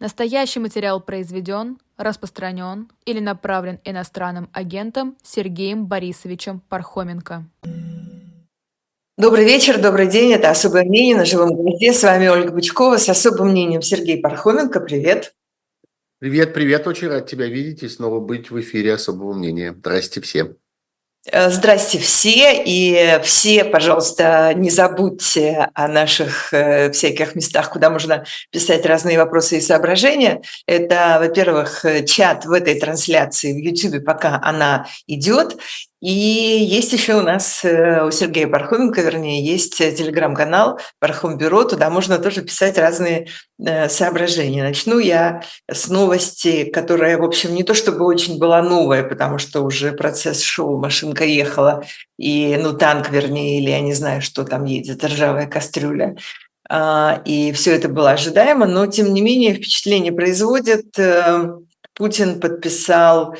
Настоящий материал произведен, распространен или направлен иностранным агентом Сергеем Борисовичем Пархоменко. Добрый вечер, добрый день. Это «Особое мнение» на живом гвозде. С вами Ольга Бычкова с особым мнением Сергей Пархоменко. Привет. Привет, привет. Очень рад тебя видеть и снова быть в эфире «Особого мнения». Здрасте всем. Э, здрасте все, и все, пожалуйста, не забудьте о наших э, всяких местах, куда можно писать разные вопросы и соображения. Это, во-первых, чат в этой трансляции в YouTube, пока она идет, и есть еще у нас, э, у Сергея Пархоменко, вернее, есть телеграм-канал Пархом Бюро, туда можно тоже писать разные э, соображения. Начну я с новости, которая, в общем, не то чтобы очень была новая, потому что уже процесс шел, машинка ехала, и, ну, танк, вернее, или я не знаю, что там едет, ржавая кастрюля. А, и все это было ожидаемо, но, тем не менее, впечатление производит. Э, Путин подписал Э,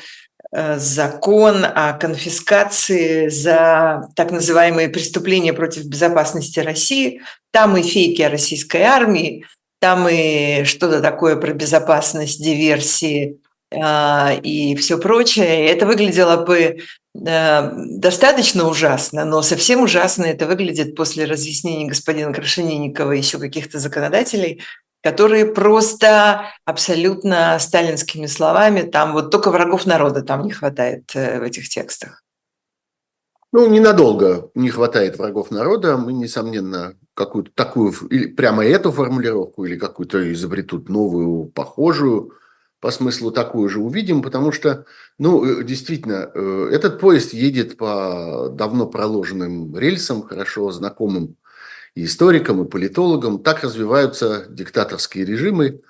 закон о конфискации за так называемые преступления против безопасности России. Там и фейки о российской армии, там и что-то такое про безопасность, диверсии э, и все прочее. Это выглядело бы э, достаточно ужасно, но совсем ужасно это выглядит после разъяснений господина Крашенинникова и еще каких-то законодателей которые просто абсолютно сталинскими словами, там вот только врагов народа там не хватает э, в этих текстах. Ну, ненадолго не хватает врагов народа. Мы, несомненно, какую-то такую, или прямо эту формулировку, или какую-то изобретут новую, похожую, по смыслу такую же увидим, потому что, ну, э, действительно, э, этот поезд едет по давно проложенным рельсам, хорошо знакомым и историкам, и политологам, так развиваются диктаторские режимы.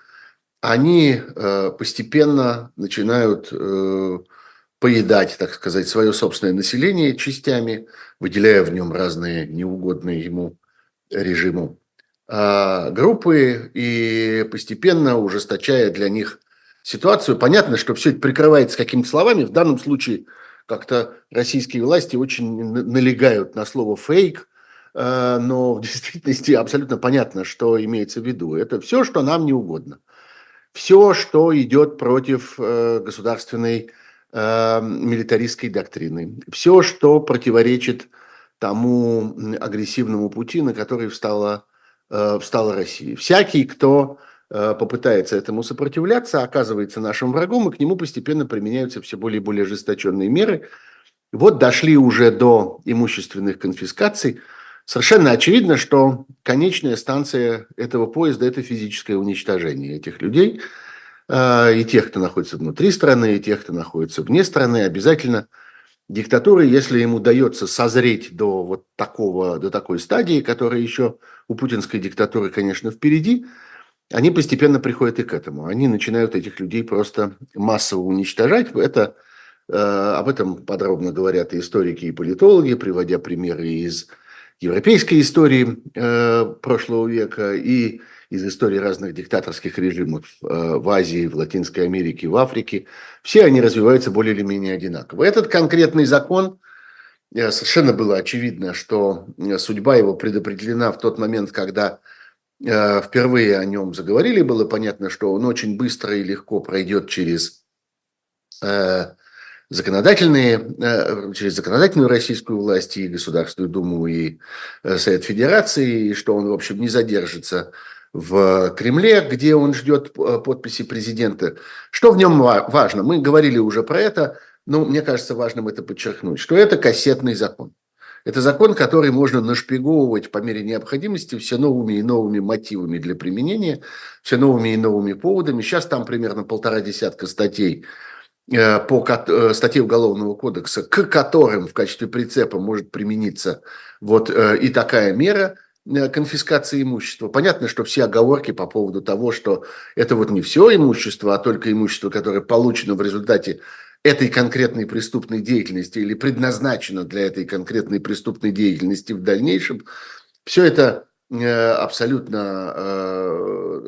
Они э, постепенно начинают э, поедать, так сказать, свое собственное население частями, выделяя в нем разные неугодные ему режиму а группы и постепенно ужесточая для них ситуацию. Понятно, что все это прикрывается какими-то словами. В данном случае как-то российские власти очень налегают на слово «фейк», но в действительности абсолютно понятно, что имеется в виду. Это все, что нам не угодно. Все, что идет против э, государственной э, милитаристской доктрины. Все, что противоречит тому агрессивному пути, на который встала, встала Россия. Всякий, кто попытается этому сопротивляться, оказывается нашим врагом, и к нему постепенно применяются все более и более ожесточенные меры. Вот дошли уже до имущественных конфискаций – Совершенно очевидно, что конечная станция этого поезда – это физическое уничтожение этих людей, э, и тех, кто находится внутри страны, и тех, кто находится вне страны, обязательно диктатуры, если ему удается созреть до вот такого, до такой стадии, которая еще у путинской диктатуры, конечно, впереди, они постепенно приходят и к этому. Они начинают этих людей просто массово уничтожать. Это, э, об этом подробно говорят и историки, и политологи, приводя примеры из европейской истории э, прошлого века и из истории разных диктаторских режимов э, в Азии, в Латинской Америке, в Африке, все они развиваются более или менее одинаково. Этот конкретный закон, э, совершенно было очевидно, что э, судьба его предопределена в тот момент, когда э, впервые о нем заговорили, было понятно, что он очень быстро и легко пройдет через э, законодательные, э, через законодательную российскую власть и Государственную Думу и э, Совет Федерации, и что он, в общем, не задержится в Кремле, где он ждет э, подписи президента. Что в нем важно? Мы говорили уже про это, но мне кажется важным это подчеркнуть, что это кассетный закон. Это закон, который можно нашпиговывать по мере необходимости все новыми и новыми мотивами для применения, все новыми и новыми поводами. Сейчас там примерно полтора десятка статей по э, статье Уголовного кодекса, к которым в качестве прицепа может примениться вот э, и такая мера конфискации имущества. Понятно, что все оговорки по поводу того, что это вот не все имущество, а только имущество, которое получено в результате этой конкретной преступной деятельности или предназначено для этой конкретной преступной деятельности в дальнейшем, все это абсолютно,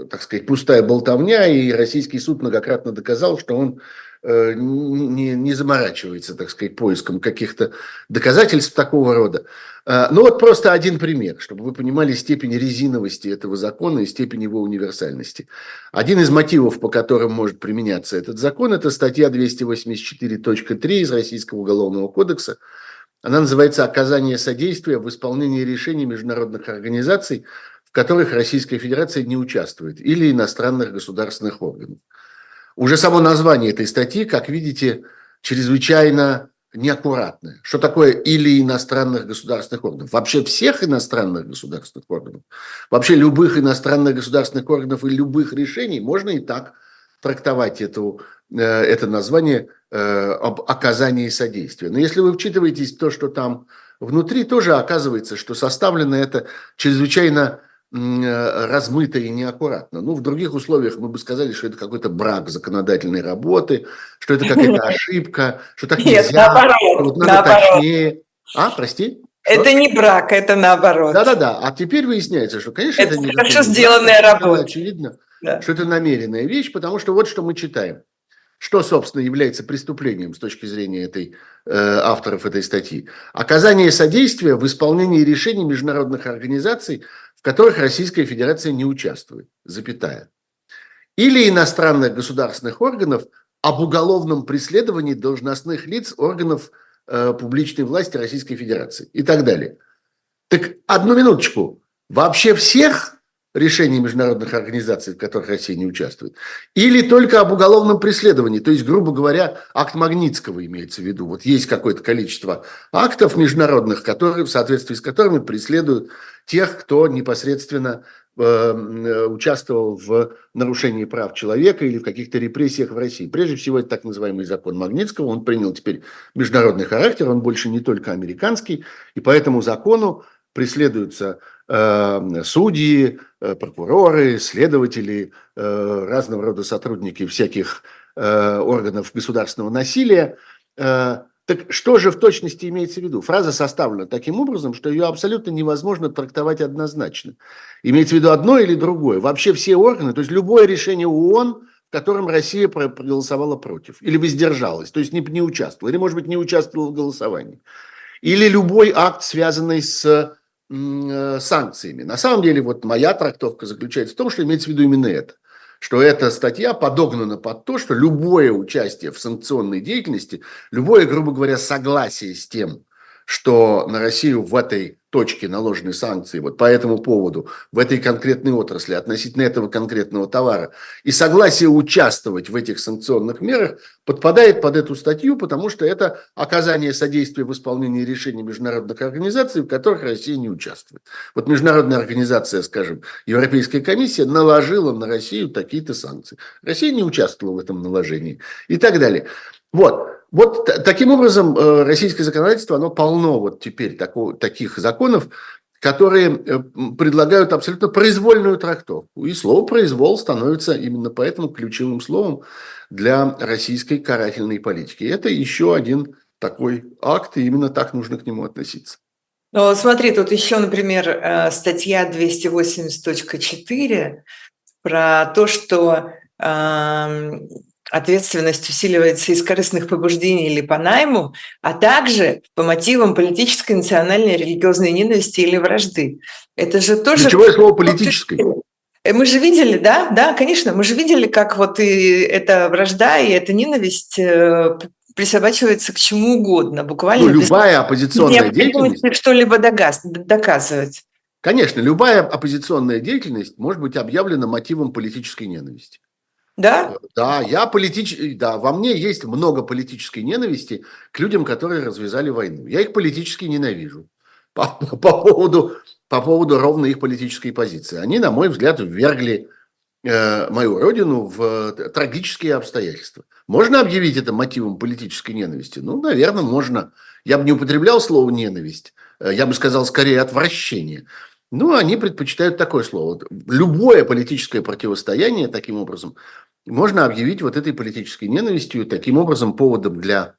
так сказать, пустая болтовня, и российский суд многократно доказал, что он э, не, не заморачивается, так сказать, поиском каких-то доказательств такого рода. Э, ну вот просто один пример, чтобы вы понимали степень резиновости этого закона и степень его универсальности. Один из мотивов, по которым может применяться этот закон, это статья 284.3 из Российского уголовного кодекса. Она называется «Оказание содействия в исполнении решений международных организаций, в которых Российская Федерация не участвует, или иностранных государственных органов». Уже само название этой статьи, как видите, чрезвычайно неаккуратное. Что такое или иностранных государственных органов? Вообще всех иностранных государственных органов, вообще любых иностранных государственных органов и любых решений можно и так трактовать эту, э, это название э, об оказании содействия. Но если вы вчитываетесь в то, что там внутри, тоже оказывается, что составлено это чрезвычайно размыто и неаккуратно. Ну, в других условиях мы бы сказали, что это какой-то брак законодательной работы, что это какая-то ошибка, что так нельзя, Нет, наоборот, вот надо наоборот. точнее. А, прости? Что? Это не брак, это наоборот. Да-да-да. А теперь выясняется, что, конечно, это, это не хорошо сделанная брак, работа. Очевидно, да. что это намеренная вещь, потому что вот что мы читаем. Что, собственно, является преступлением с точки зрения этой, э, авторов этой статьи? Оказание содействия в исполнении решений международных организаций которых Российская Федерация не участвует, запятая. Или иностранных государственных органов об уголовном преследовании должностных лиц органов э, публичной власти Российской Федерации и так далее. Так одну минуточку. Вообще всех решений международных организаций, в которых Россия не участвует, или только об уголовном преследовании, то есть, грубо говоря, акт Магнитского имеется в виду. Вот есть какое-то количество актов международных, которые, в соответствии с которыми преследуют тех, кто непосредственно э, э, участвовал в нарушении прав человека или в каких-то репрессиях в России. Прежде всего, это так называемый закон Магнитского, он принял теперь международный характер, он больше не только американский, и по этому закону преследуются э, судьи, э, прокуроры, следователи, э, разного рода сотрудники всяких э, органов государственного насилия. Так что же в точности имеется в виду? Фраза составлена таким образом, что ее абсолютно невозможно трактовать однозначно. Имеется в виду одно или другое. Вообще все органы, то есть любое решение ООН, в котором Россия проголосовала против или воздержалась, то есть не, не участвовала, или, может быть, не участвовала в голосовании. Или любой акт, связанный с э, санкциями. На самом деле, вот моя трактовка заключается в том, что имеется в виду именно это что эта статья подогнана под то, что любое участие в санкционной деятельности, любое, грубо говоря, согласие с тем, что на Россию в этой точке наложены санкции вот по этому поводу, в этой конкретной отрасли, относительно этого конкретного товара, и согласие участвовать в этих санкционных мерах подпадает под эту статью, потому что это оказание содействия в исполнении решений международных организаций, в которых Россия не участвует. Вот международная организация, скажем, Европейская комиссия наложила на Россию такие-то санкции. Россия не участвовала в этом наложении и так далее. Вот. Вот таким образом э, российское законодательство, оно полно вот теперь такого, таких законов, которые э, предлагают абсолютно произвольную трактовку. И слово «произвол» становится именно поэтому ключевым словом для российской карательной политики. Это еще один такой акт, и именно так нужно к нему относиться. Ну, смотри, тут еще, например, э, статья 280.4 про то, что ответственность усиливается из корыстных побуждений или по найму, а также по мотивам политической, национальной, религиозной ненависти или вражды. Это же тоже... Ключевое слово «политической». Э, мы же видели, да, да, конечно, мы же видели, как вот и эта вражда, и эта ненависть э, присобачивается к чему угодно, буквально. Ну, любая оппозиционная деятельность. что-либо доказывать. Конечно, любая оппозиционная деятельность может быть объявлена мотивом политической ненависти. Да? Да, я политич... да, во мне есть много политической ненависти к людям, которые развязали войну. Я их политически ненавижу по, по, поводу, по поводу ровно их политической позиции. Они, на мой взгляд, ввергли э, мою родину в трагические обстоятельства. Можно объявить это мотивом политической ненависти? Ну, наверное, можно. Я бы не употреблял слово ненависть, э, я бы сказал скорее отвращение. Ну, они предпочитают такое слово. Любое политическое противостояние таким образом можно объявить вот этой политической ненавистью, таким образом поводом для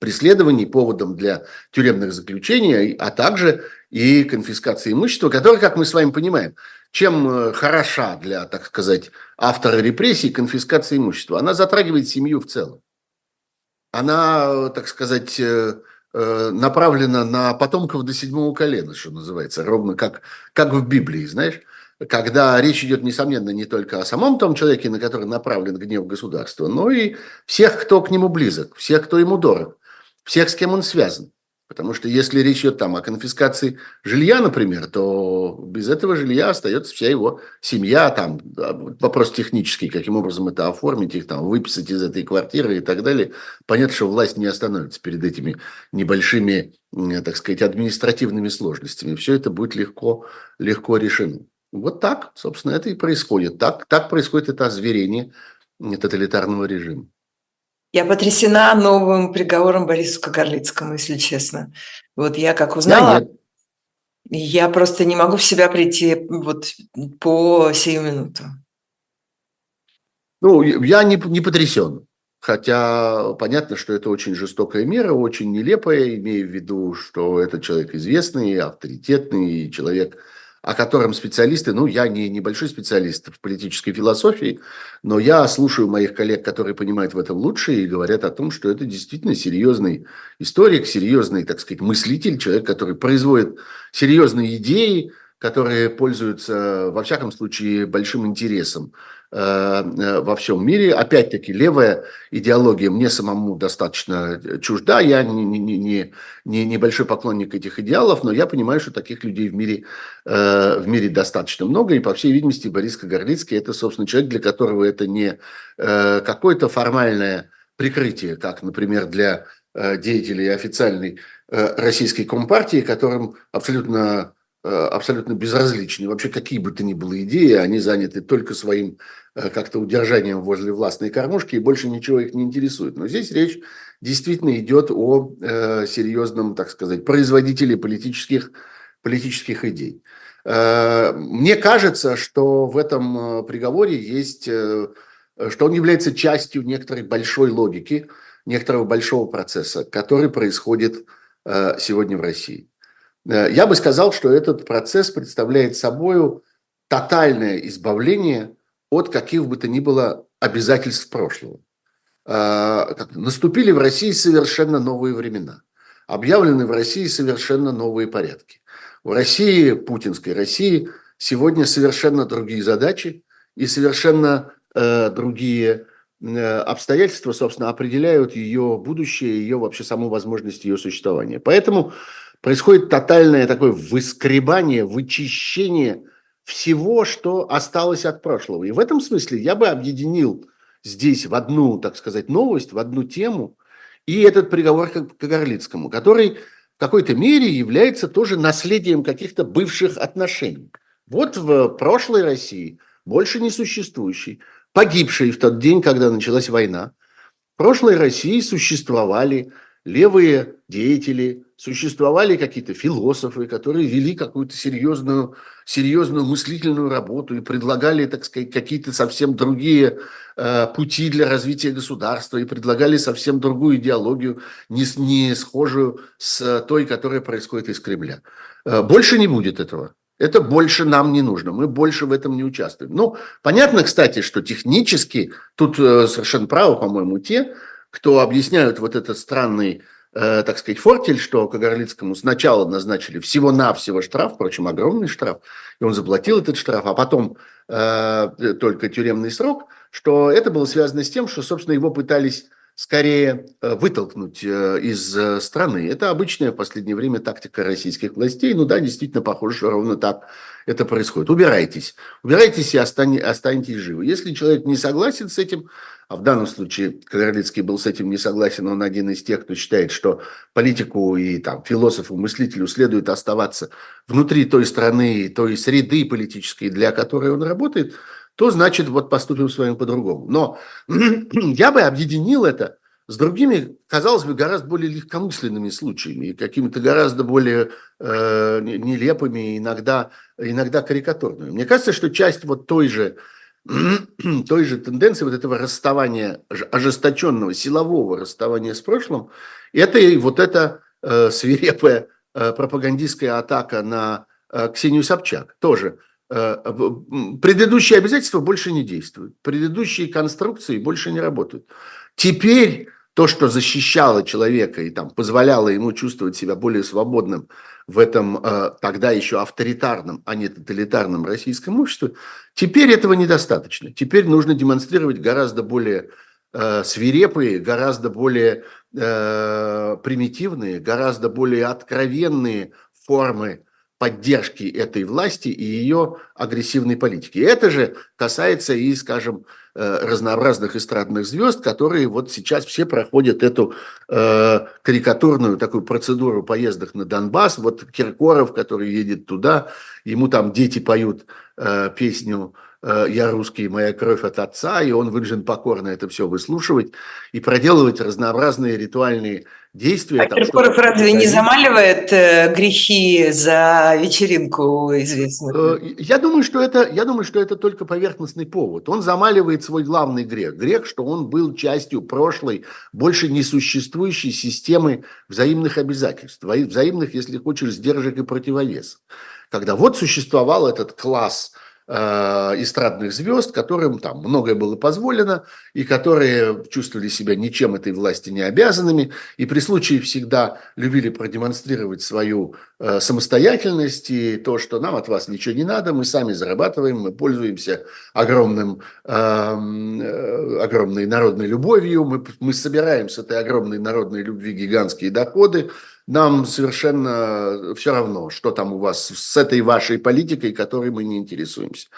преследований, поводом для тюремных заключений, а также и конфискации имущества, которое, как мы с вами понимаем, чем э, хороша для, так сказать, автора репрессий конфискация имущества? Она затрагивает семью в целом. она, так сказать, э, э, направлена на потомков до седьмого колена, что называется, ровно как, как в Библии, знаешь, когда речь идет, несомненно, не только о самом том человеке, на который направлен гнев государства, но и всех, кто к нему близок, всех, кто ему дорог, всех, с кем он связан. Потому что если речь идет там о конфискации жилья, например, то без этого жилья остается вся его семья, там вопрос технический, каким образом это оформить, их там выписать из этой квартиры и так далее. Понятно, что власть не остановится перед этими небольшими, так сказать, административными сложностями. Все это будет легко, легко решено. Вот так, собственно, это и происходит. Так, так происходит это озверение тоталитарного режима. Я потрясена новым приговором Борису Кагарлицкому, если честно. Вот я как узнала, я, я просто не могу в себя прийти вот по сию минуту. Ну, я не, не потрясен. Хотя понятно, что это очень жестокая мера, очень нелепая, имея в виду, что этот человек известный, авторитетный, человек, о котором специалисты, ну, я не небольшой специалист в политической философии, но я слушаю моих коллег, которые понимают в этом лучше и говорят о том, что это действительно серьезный историк, серьезный, так сказать, мыслитель, человек, который производит серьезные идеи, которые пользуются, во всяком случае, большим интересом во всем мире. Опять-таки, левая идеология мне самому достаточно чужда. Я не, не, не, не небольшой поклонник этих идеалов, но я понимаю, что таких людей в мире, э, в мире достаточно много. И, по всей видимости, Борис Кагарлицкий – это, собственно, человек, для которого это не какое-то формальное прикрытие, как, например, для деятелей официальной российской компартии, которым абсолютно Э, абсолютно безразличны. Вообще какие бы то ни было идеи, они заняты только своим э, как-то удержанием возле властной кормушки, и больше ничего их не интересует. Но здесь речь действительно идет о э, серьезном, так сказать, производителе политических, политических идей. Э, мне кажется, что в этом э, приговоре есть, э, что он является частью некоторой большой логики, некоторого большого процесса, который происходит э, сегодня в России. Э, я бы сказал, что этот процесс представляет собой тотальное избавление от каких бы то ни было обязательств прошлого. Э, наступили в России совершенно новые времена. Объявлены в России совершенно новые порядки. В России, путинской России, сегодня совершенно другие задачи и совершенно э, другие э, обстоятельства, собственно, определяют ее будущее, ее вообще саму возможность ее существования. Поэтому происходит тотальное такое выскребание, вычищение всего, что осталось от прошлого. И в этом смысле я бы объединил здесь в одну, так сказать, новость, в одну тему и этот приговор к Кагарлицкому, который в какой-то мере является тоже наследием каких-то бывших отношений. Вот в прошлой России, больше не существующей, погибшей в тот день, когда началась война, в прошлой России существовали левые деятели, существовали какие-то философы, которые вели какую-то серьезную, серьезную мыслительную работу и предлагали, так сказать, какие-то совсем другие э, пути для развития государства и предлагали совсем другую идеологию, не, не схожую с той, которая происходит из Кремля. Э, больше не будет этого. Это больше нам не нужно, мы больше в этом не участвуем. Ну, понятно, кстати, что технически, тут э, совершенно правы, по-моему, те, кто объясняют вот этот странный э, так сказать, фортель, что Кагарлицкому сначала назначили всего-навсего штраф, впрочем, огромный штраф, и он заплатил этот штраф, а потом э, только тюремный срок, что это было связано с тем, что, собственно, его пытались скорее э, вытолкнуть э, из э, страны. Это обычная в последнее время тактика российских властей. Ну да, действительно, похоже, что ровно так это происходит. Убирайтесь. Убирайтесь и останетесь живы. Если человек не согласен с этим, а в данном случае Кагарлицкий был с этим не согласен, он один из тех, кто считает, что политику и там, философу, мыслителю следует оставаться внутри той страны, той среды политической, для которой он работает, то значит вот поступим с вами по-другому. Но я бы объединил это с другими, казалось бы, гораздо более легкомысленными случаями и какими-то гораздо более э, нелепыми, иногда, иногда карикатурными. Мне кажется, что часть вот той же той же тенденции вот этого расставания, ожесточенного, силового расставания с прошлым, это и вот эта э, свирепая э, пропагандистская атака на э, Ксению Собчак. Тоже предыдущие обязательства больше не действуют, предыдущие конструкции больше не работают. Теперь то, что защищало человека и там позволяло ему чувствовать себя более свободным в этом э, тогда еще авторитарном, а не тоталитарном российском обществе, теперь этого недостаточно. Теперь нужно демонстрировать гораздо более э, свирепые, гораздо более э, примитивные, гораздо более откровенные формы поддержки этой власти и ее агрессивной политики. Это же касается и, скажем, э, разнообразных эстрадных звезд, которые вот сейчас все проходят эту э, карикатурную такую процедуру поездок на Донбасс. Вот Киркоров, который едет туда, ему там дети поют э, песню Э, я русский, моя кровь от отца, и он вынужден покорно это все выслушивать и проделывать разнообразные ритуальные действия. А там, Киркоров разве не замаливает э, грехи за вечеринку известную? Э, я думаю, что это, я думаю, что это только поверхностный повод. Он замаливает свой главный грех. Грех, что он был частью прошлой, больше не существующей системы взаимных обязательств, взаимных, если хочешь, сдержек и противовесов. Когда вот существовал этот класс – эстрадных звезд, которым там многое было позволено, и которые чувствовали себя ничем этой власти не обязанными, и при случае всегда любили продемонстрировать свою э, самостоятельность и то, что нам от вас ничего не надо, мы сами зарабатываем, мы пользуемся огромным, эм, э, огромной народной любовью, мы, мы собираем с этой огромной народной любви гигантские доходы, нам совершенно все равно, что там у вас с этой вашей политикой, которой мы не интересуемся.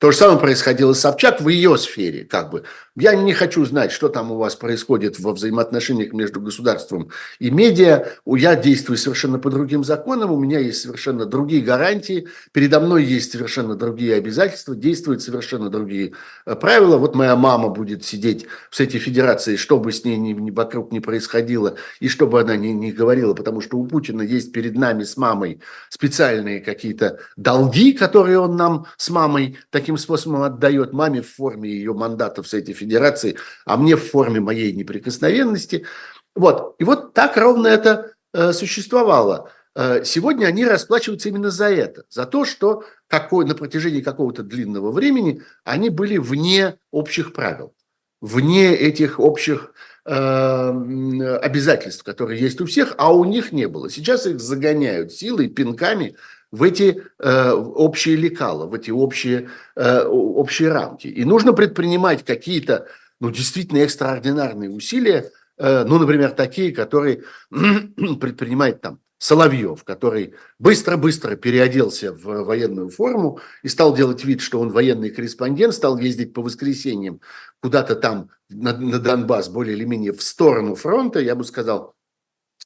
То же самое происходило с Собчак в ее сфере, как бы. Я не хочу знать, что там у вас происходит во взаимоотношениях между государством и медиа. Я действую совершенно по другим законам, у меня есть совершенно другие гарантии, передо мной есть совершенно другие обязательства, действуют совершенно другие э, правила. Вот моя мама будет сидеть в этой федерации, что бы с ней ни, ни вокруг не происходило, и что бы она ни, ни говорила, потому что у Путина есть перед нами с мамой специальные какие-то долги, которые он нам с мамой таким таким способом отдает маме в форме ее мандата в Совете Федерации, а мне в форме моей неприкосновенности. Вот. И вот так ровно это э, существовало. Э, сегодня они расплачиваются именно за это, за то, что какой, на протяжении какого-то длинного времени они были вне общих правил, вне этих общих э, обязательств, которые есть у всех, а у них не было. Сейчас их загоняют силой, пинками в эти э, общие лекала, в эти общие, э, общие рамки. И нужно предпринимать какие-то, ну, действительно экстраординарные усилия, э, ну, например, такие, которые предпринимает там Соловьев, который быстро-быстро переоделся в военную форму и стал делать вид, что он военный корреспондент, стал ездить по воскресеньям куда-то там на, на Донбасс, более или менее в сторону фронта, я бы сказал,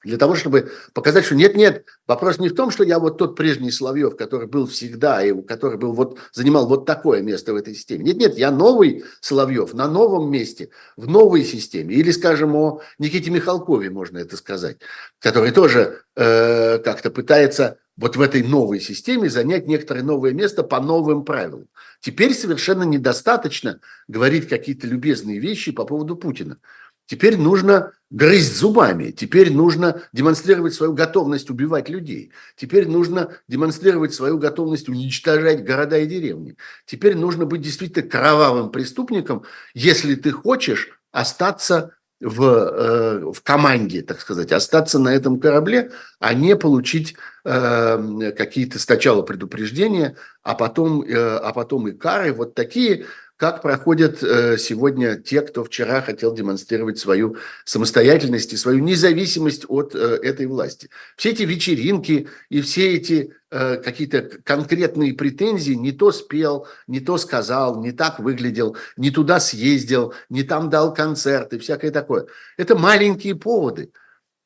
для того, чтобы показать, что нет-нет, вопрос не в том, что я вот тот прежний Соловьев, который был всегда, и который был вот, занимал вот такое место в этой системе. Нет-нет, я новый Соловьев на новом месте, в новой системе. Или, скажем, о Никите Михалкове, можно это сказать, который тоже э, как-то пытается вот в этой новой системе занять некоторое новое место по новым правилам. Теперь совершенно недостаточно говорить какие-то любезные вещи по поводу Путина. Теперь нужно грызть зубами, теперь нужно демонстрировать свою готовность убивать людей, теперь нужно демонстрировать свою готовность уничтожать города и деревни. Теперь нужно быть действительно кровавым преступником, если ты хочешь остаться в, э, в команде, так сказать, остаться на этом корабле, а не получить э, какие-то сначала предупреждения, а потом, э, а потом и кары. Вот такие как проходят э, сегодня те, кто вчера хотел демонстрировать свою самостоятельность и свою независимость от э, этой власти. Все эти вечеринки и все эти э, какие-то конкретные претензии, не то спел, не то сказал, не так выглядел, не туда съездил, не там дал концерт и всякое такое. Это маленькие поводы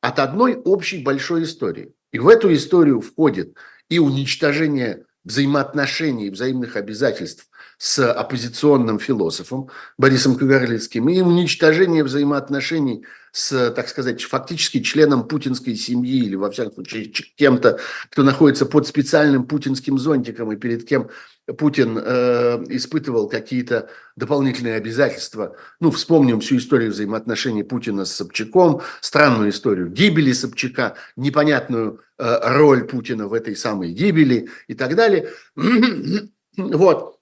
от одной общей большой истории. И в эту историю входит и уничтожение взаимоотношений, взаимных обязательств с оппозиционным философом Борисом Кагарлицким и уничтожение взаимоотношений с, так сказать, фактически членом путинской семьи или, во всяком случае, кем-то, кто находится под специальным путинским зонтиком и перед кем Путин э, испытывал какие-то дополнительные обязательства. Ну, вспомним всю историю взаимоотношений Путина с Собчаком, странную историю гибели Собчака, непонятную э, роль Путина в этой самой гибели и так далее. Вот.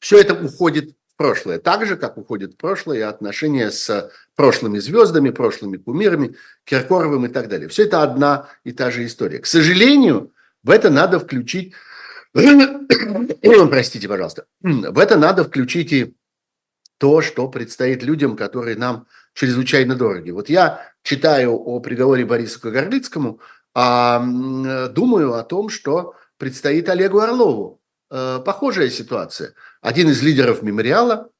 Все это уходит в прошлое. Так же, как уходит в прошлое отношения с прошлыми звездами, прошлыми кумирами, Киркоровым и так далее. Все это одна и та же история. К сожалению, в это надо включить... Простите, пожалуйста. В это надо включить и то, что предстоит людям, которые нам чрезвычайно дороги. Вот я читаю о приговоре Борису Кагарлицкому, а думаю о том, что предстоит Олегу Орлову. Э, похожая ситуация. Один из лидеров мемориала,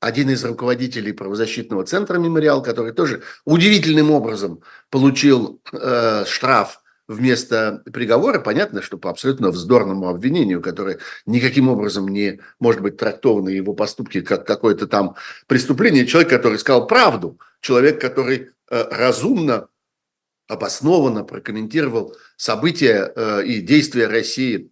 один из руководителей правозащитного центра «Мемориал», который тоже удивительным образом получил э, штраф вместо приговора, понятно, что по абсолютно вздорному обвинению, которое никаким образом не может быть трактовано его поступки как какое-то там преступление, человек, который сказал правду, человек, который э, разумно, обоснованно прокомментировал события э, и действия России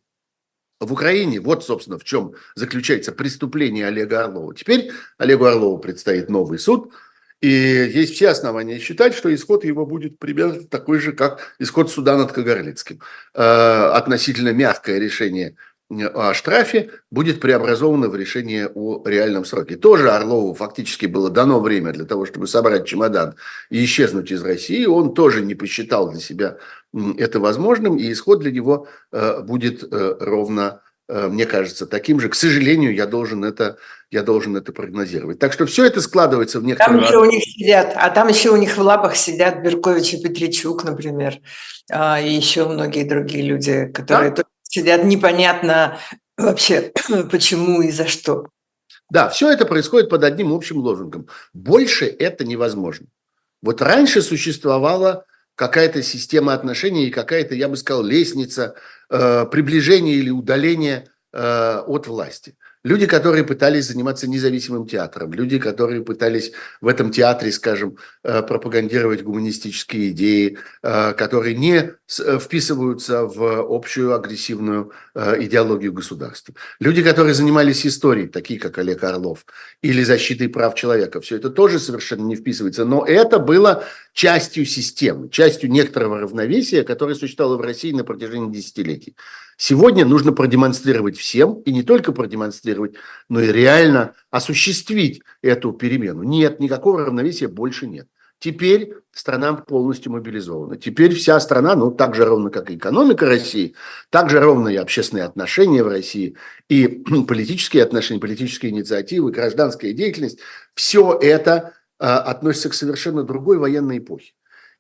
в Украине. Вот, собственно, в чем заключается преступление Олега Орлова. Теперь Олегу Орлову предстоит новый суд, и есть все основания считать, что исход его будет примерно такой же, как исход суда над Кагарлицким. Э, относительно мягкое решение о штрафе будет преобразовано в решение о реальном сроке. Тоже Орлову фактически было дано время для того, чтобы собрать чемодан и исчезнуть из России. Он тоже не посчитал для себя это возможным, и исход для него э, будет э, ровно, э, мне кажется, таким же. К сожалению, я должен это, я должен это прогнозировать. Так что все это складывается в некоторые... Там еще у них сидят, а там еще у них в лапах сидят Беркович и Петричук, например, а, и еще многие другие люди, которые да? Сидят непонятно вообще почему и за что. Да, все это происходит под одним общим лозунгом. Больше это невозможно. Вот раньше существовала какая-то система отношений и какая-то, я бы сказал, лестница э, приближения или удаления э, от власти. Люди, которые пытались заниматься независимым театром, люди, которые пытались в этом театре, скажем, э, пропагандировать гуманистические идеи, э, которые не э, вписываются в общую агрессивную идеологию государства. Люди, которые занимались историей, такие как Олег Орлов, или защитой прав человека, все это тоже совершенно не вписывается. Но это было частью системы, частью некоторого равновесия, которое существовало в России на протяжении десятилетий. Сегодня нужно продемонстрировать всем, и не только продемонстрировать, но и реально осуществить эту перемену. Нет, никакого равновесия больше нет. Теперь страна полностью мобилизована. Теперь вся страна, ну, так же ровно, как и экономика России, так же ровно и общественные отношения в России, и политические отношения, политические инициативы, гражданская деятельность, все это э, относится к совершенно другой военной эпохе.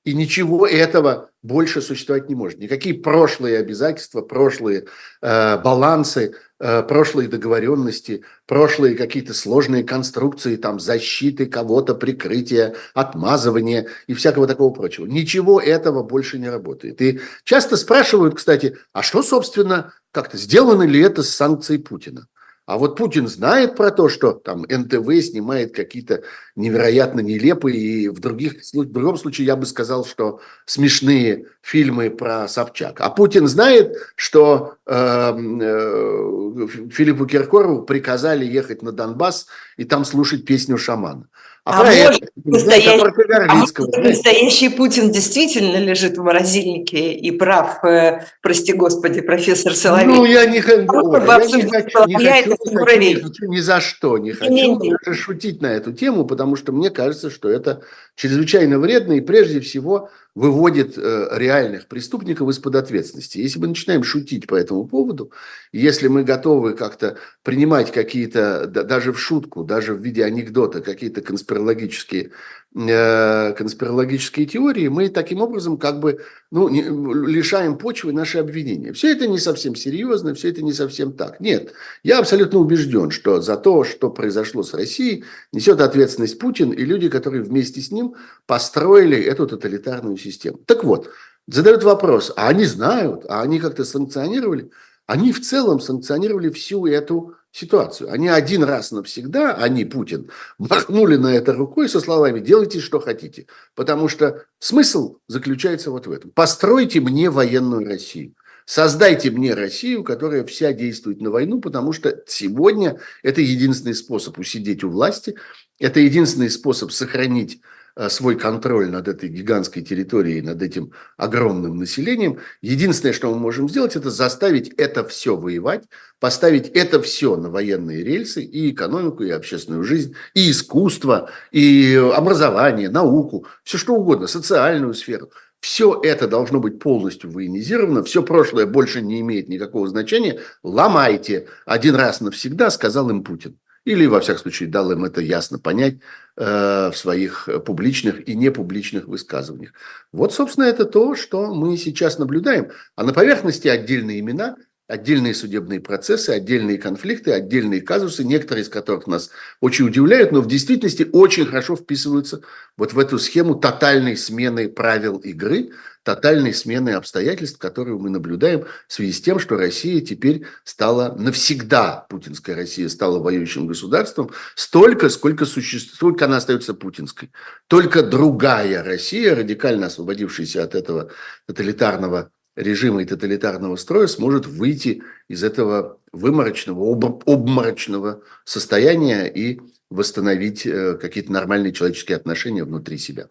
И ничего этого больше существовать не может. Никакие прошлые обязательства, прошлые э, балансы, э, прошлые договоренности, прошлые какие-то сложные конструкции, там защиты кого-то, прикрытия, отмазывания и всякого такого прочего. Ничего этого больше не работает. И часто спрашивают, кстати, а что, собственно, как-то сделано ли это с санкцией Путина? А вот Путин знает про то, что там НТВ снимает какие-то невероятно нелепые и в, других, в другом случае я бы сказал, что смешные фильмы про Собчак. А Путин знает, что э, э, Филиппу Киркорову приказали ехать на Донбасс и там слушать песню шамана. А, а, может, настоящий, а настоящий Путин действительно лежит в морозильнике и прав, э, прости господи, профессор Соловей. Ну, я не, Ой, я не хочу, не хочу, не хочу, не хочу ни за что, не хочу не, не, не. шутить на эту тему, потому что мне кажется, что это чрезвычайно вредно и прежде всего выводит э, реальных преступников из-под ответственности. Если мы начинаем шутить по этому поводу, если мы готовы как-то принимать какие-то, даже в шутку, даже в виде анекдота, какие-то конспирологические конспирологические теории, мы таким образом как бы ну, не, лишаем почвы наши обвинения. Все это не совсем серьезно, все это не совсем так. Нет, я абсолютно убежден, что за то, что произошло с Россией, несет ответственность Путин и люди, которые вместе с ним построили эту тоталитарную систему. Так вот, задают вопрос, а они знают, а они как-то санкционировали? Они в целом санкционировали всю эту ситуацию. Они один раз навсегда, они, Путин, махнули на это рукой со словами «делайте, что хотите». Потому что смысл заключается вот в этом. Постройте мне военную Россию. Создайте мне Россию, которая вся действует на войну, потому что сегодня это единственный способ усидеть у власти, это единственный способ сохранить свой контроль над этой гигантской территорией, над этим огромным населением. Единственное, что мы можем сделать, это заставить это все воевать, поставить это все на военные рельсы, и экономику, и общественную жизнь, и искусство, и образование, науку, все что угодно, социальную сферу. Все это должно быть полностью военизировано, все прошлое больше не имеет никакого значения. Ломайте один раз навсегда, сказал им Путин. Или, во всяком случае, дал им это ясно понять э, в своих публичных и непубличных высказываниях. Вот, собственно, это то, что мы сейчас наблюдаем. А на поверхности отдельные имена – отдельные судебные процессы, отдельные конфликты, отдельные казусы, некоторые из которых нас очень удивляют, но в действительности очень хорошо вписываются вот в эту схему тотальной смены правил игры, тотальной смены обстоятельств, которую мы наблюдаем в связи с тем, что Россия теперь стала навсегда, путинская Россия стала воюющим государством, столько, сколько, существ... сколько она остается путинской. Только другая Россия, радикально освободившаяся от этого тоталитарного режима и тоталитарного строя сможет выйти из этого выморочного, об, обморочного состояния и восстановить э, какие-то нормальные человеческие отношения внутри себя.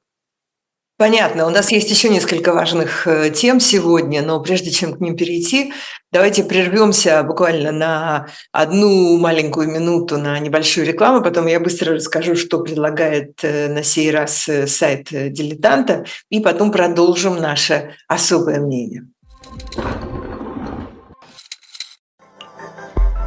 Понятно. У нас есть еще несколько важных э, тем сегодня, но прежде чем к ним перейти, давайте прервемся буквально на одну маленькую минуту на небольшую рекламу, потом я быстро расскажу, что предлагает э, на сей раз сайт «Дилетанта», и потом продолжим наше особое мнение.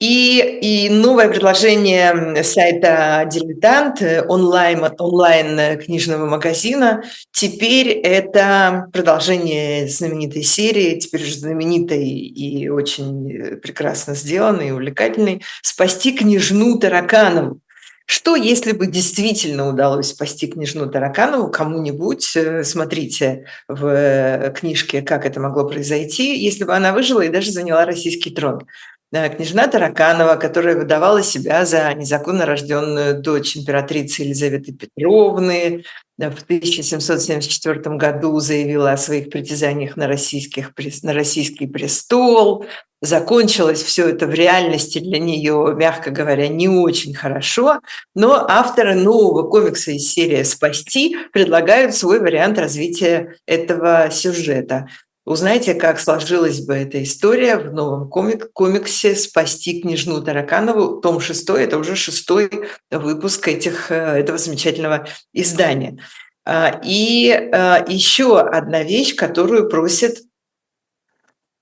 И, и новое предложение сайта «Дилетант», онлайн, онлайн книжного магазина, теперь это продолжение знаменитой серии, теперь уже знаменитой и очень прекрасно сделанной, и увлекательной «Спасти княжну Тараканову». Что, если бы действительно удалось спасти княжну Тараканову кому-нибудь? Смотрите в книжке, как это могло произойти, если бы она выжила и даже заняла российский трон. Княжна Тараканова, которая выдавала себя за незаконно рожденную дочь императрицы Елизаветы Петровны, э, в 1774 году заявила о своих притязаниях на, российских, на российский престол. Закончилось все это в реальности для нее, мягко говоря, не очень хорошо, но авторы нового комикса из серии «Спасти» предлагают свой вариант развития этого сюжета. Узнайте, как сложилась бы эта история в новом комик комиксе «Спасти княжну Тараканову». Том 6 – это уже шестой выпуск этих, э, этого замечательного издания. А, и а, еще одна вещь, которую просит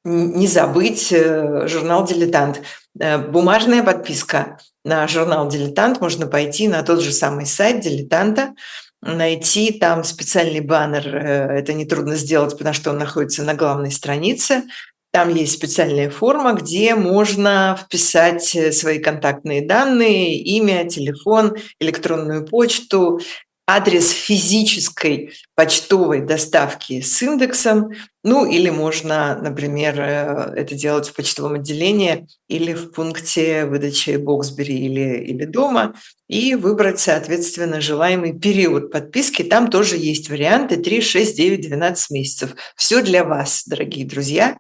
не забыть э, журнал «Дилетант». Э, бумажная подписка на журнал «Дилетант» можно пойти на тот же самый сайт «Дилетанта», найти там специальный баннер. Э, это нетрудно сделать, потому что он находится на главной странице. Там есть специальная форма, где можно вписать э, свои контактные данные, имя, телефон, электронную почту адрес физической почтовой доставки с индексом, ну или можно, например, э, это делать в почтовом отделении или в пункте выдачи Боксбери или, или дома и выбрать, соответственно, желаемый период подписки. Там тоже есть варианты 3, 6, 9, 12 месяцев. Все для вас, дорогие друзья.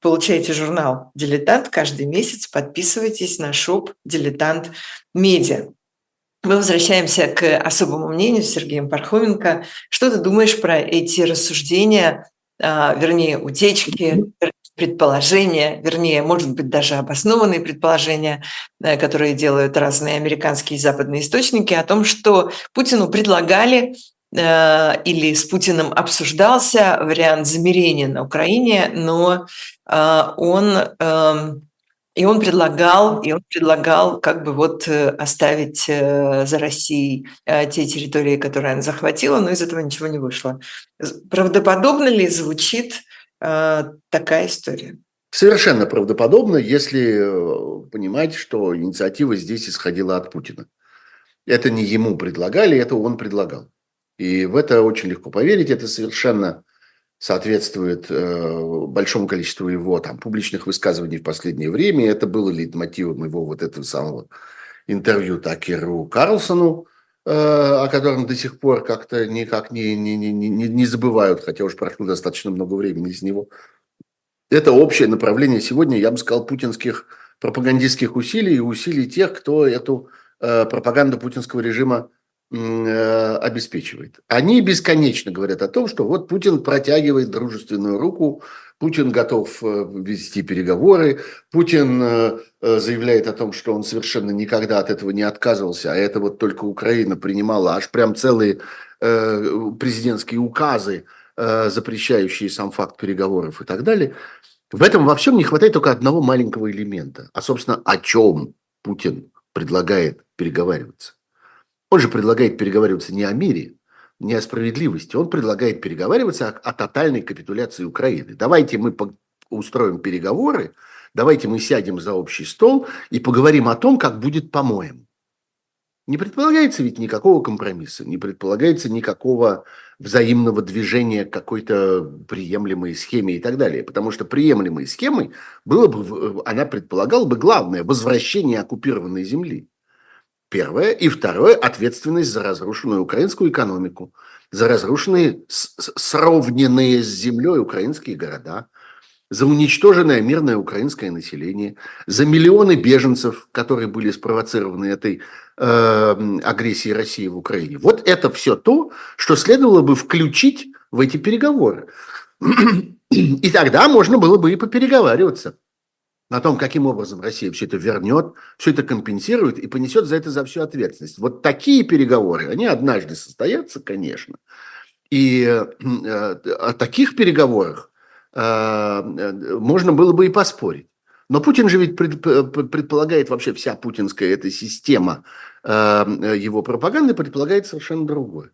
Получайте журнал «Дилетант» каждый месяц, подписывайтесь на шоп «Дилетант Медиа». Мы возвращаемся к особому мнению Сергея Пархоменко. Что ты думаешь про эти рассуждения, а, вернее, утечки, предположения, вернее, может быть, даже обоснованные предположения, э, которые делают разные американские и западные источники о том, что Путину предлагали э, или с Путиным обсуждался вариант замерения на Украине, но э, он эм, и он предлагал, и он предлагал как бы вот оставить за Россией те территории, которые она захватила, но из этого ничего не вышло. Правдоподобно ли звучит такая история. Совершенно правдоподобно, если э, понимать, что инициатива здесь исходила от Путина. Это не ему предлагали, это он предлагал. И в это очень легко поверить. Это совершенно соответствует э, большому количеству его там, публичных высказываний в последнее время. Это было лейтмотивом его вот этого самого интервью Такеру Карлсону, э, о котором до сих пор как-то никак не, не, не, не, не забывают, хотя уже прошло достаточно много времени из него. Это общее направление сегодня, я бы сказал, путинских пропагандистских усилий и усилий тех, кто эту э, пропаганду путинского режима обеспечивает. Они бесконечно говорят о том, что вот Путин протягивает дружественную руку Путин готов э, вести переговоры. Путин э, э, заявляет о том, что он совершенно никогда от этого не отказывался, а это вот только Украина принимала аж прям целые президентские указы, запрещающие сам факт переговоров и так далее. В этом во всем не хватает только одного маленького элемента. А, собственно, о чем Путин предлагает переговариваться? Он же предлагает переговариваться не о мире, не о справедливости. Он предлагает переговариваться о, о тотальной капитуляции Украины. Давайте мы устроим переговоры, давайте мы сядем за общий стол и поговорим о том, как будет по-моему. Не предполагается ведь никакого компромисса, не предполагается никакого взаимного движения к какой-то приемлемой схеме и так далее. Потому что приемлемой схемой было бы, она предполагала бы главное – возвращение оккупированной земли. Первое. И второе – ответственность за разрушенную украинскую экономику, за разрушенные, сравненные с землей украинские города, за уничтоженное мирное украинское население, за миллионы беженцев, которые были спровоцированы этой э, агрессией России в Украине. Вот это все то, что следовало бы включить в эти переговоры. И тогда можно было бы и попереговариваться на том, каким образом Россия все это вернет, все это компенсирует и понесет за это за всю ответственность. Вот такие переговоры, они однажды состоятся, конечно. И э, о таких переговорах э, можно было бы и поспорить. Но Путин же ведь предполагает, вообще вся путинская эта система э, его пропаганды предполагает совершенно другое.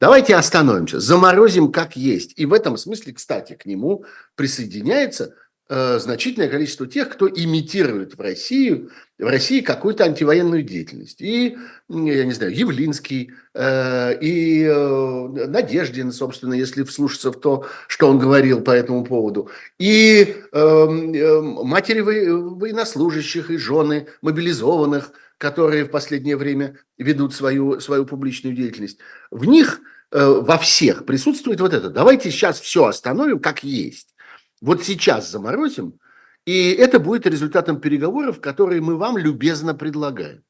Давайте остановимся, заморозим как есть. И в этом смысле, кстати, к нему присоединяется Э, значительное количество тех, кто имитирует в России, в России какую-то антивоенную деятельность. И, я не знаю, Явлинский, э, и э, Надеждин, собственно, если вслушаться в то, что он говорил по этому поводу, и матери военнослужащих, и жены мобилизованных, которые в последнее время ведут свою, свою публичную деятельность. В них во всех присутствует вот это. Давайте сейчас все остановим как есть вот сейчас заморозим, и это будет результатом переговоров, которые мы вам любезно предлагаем.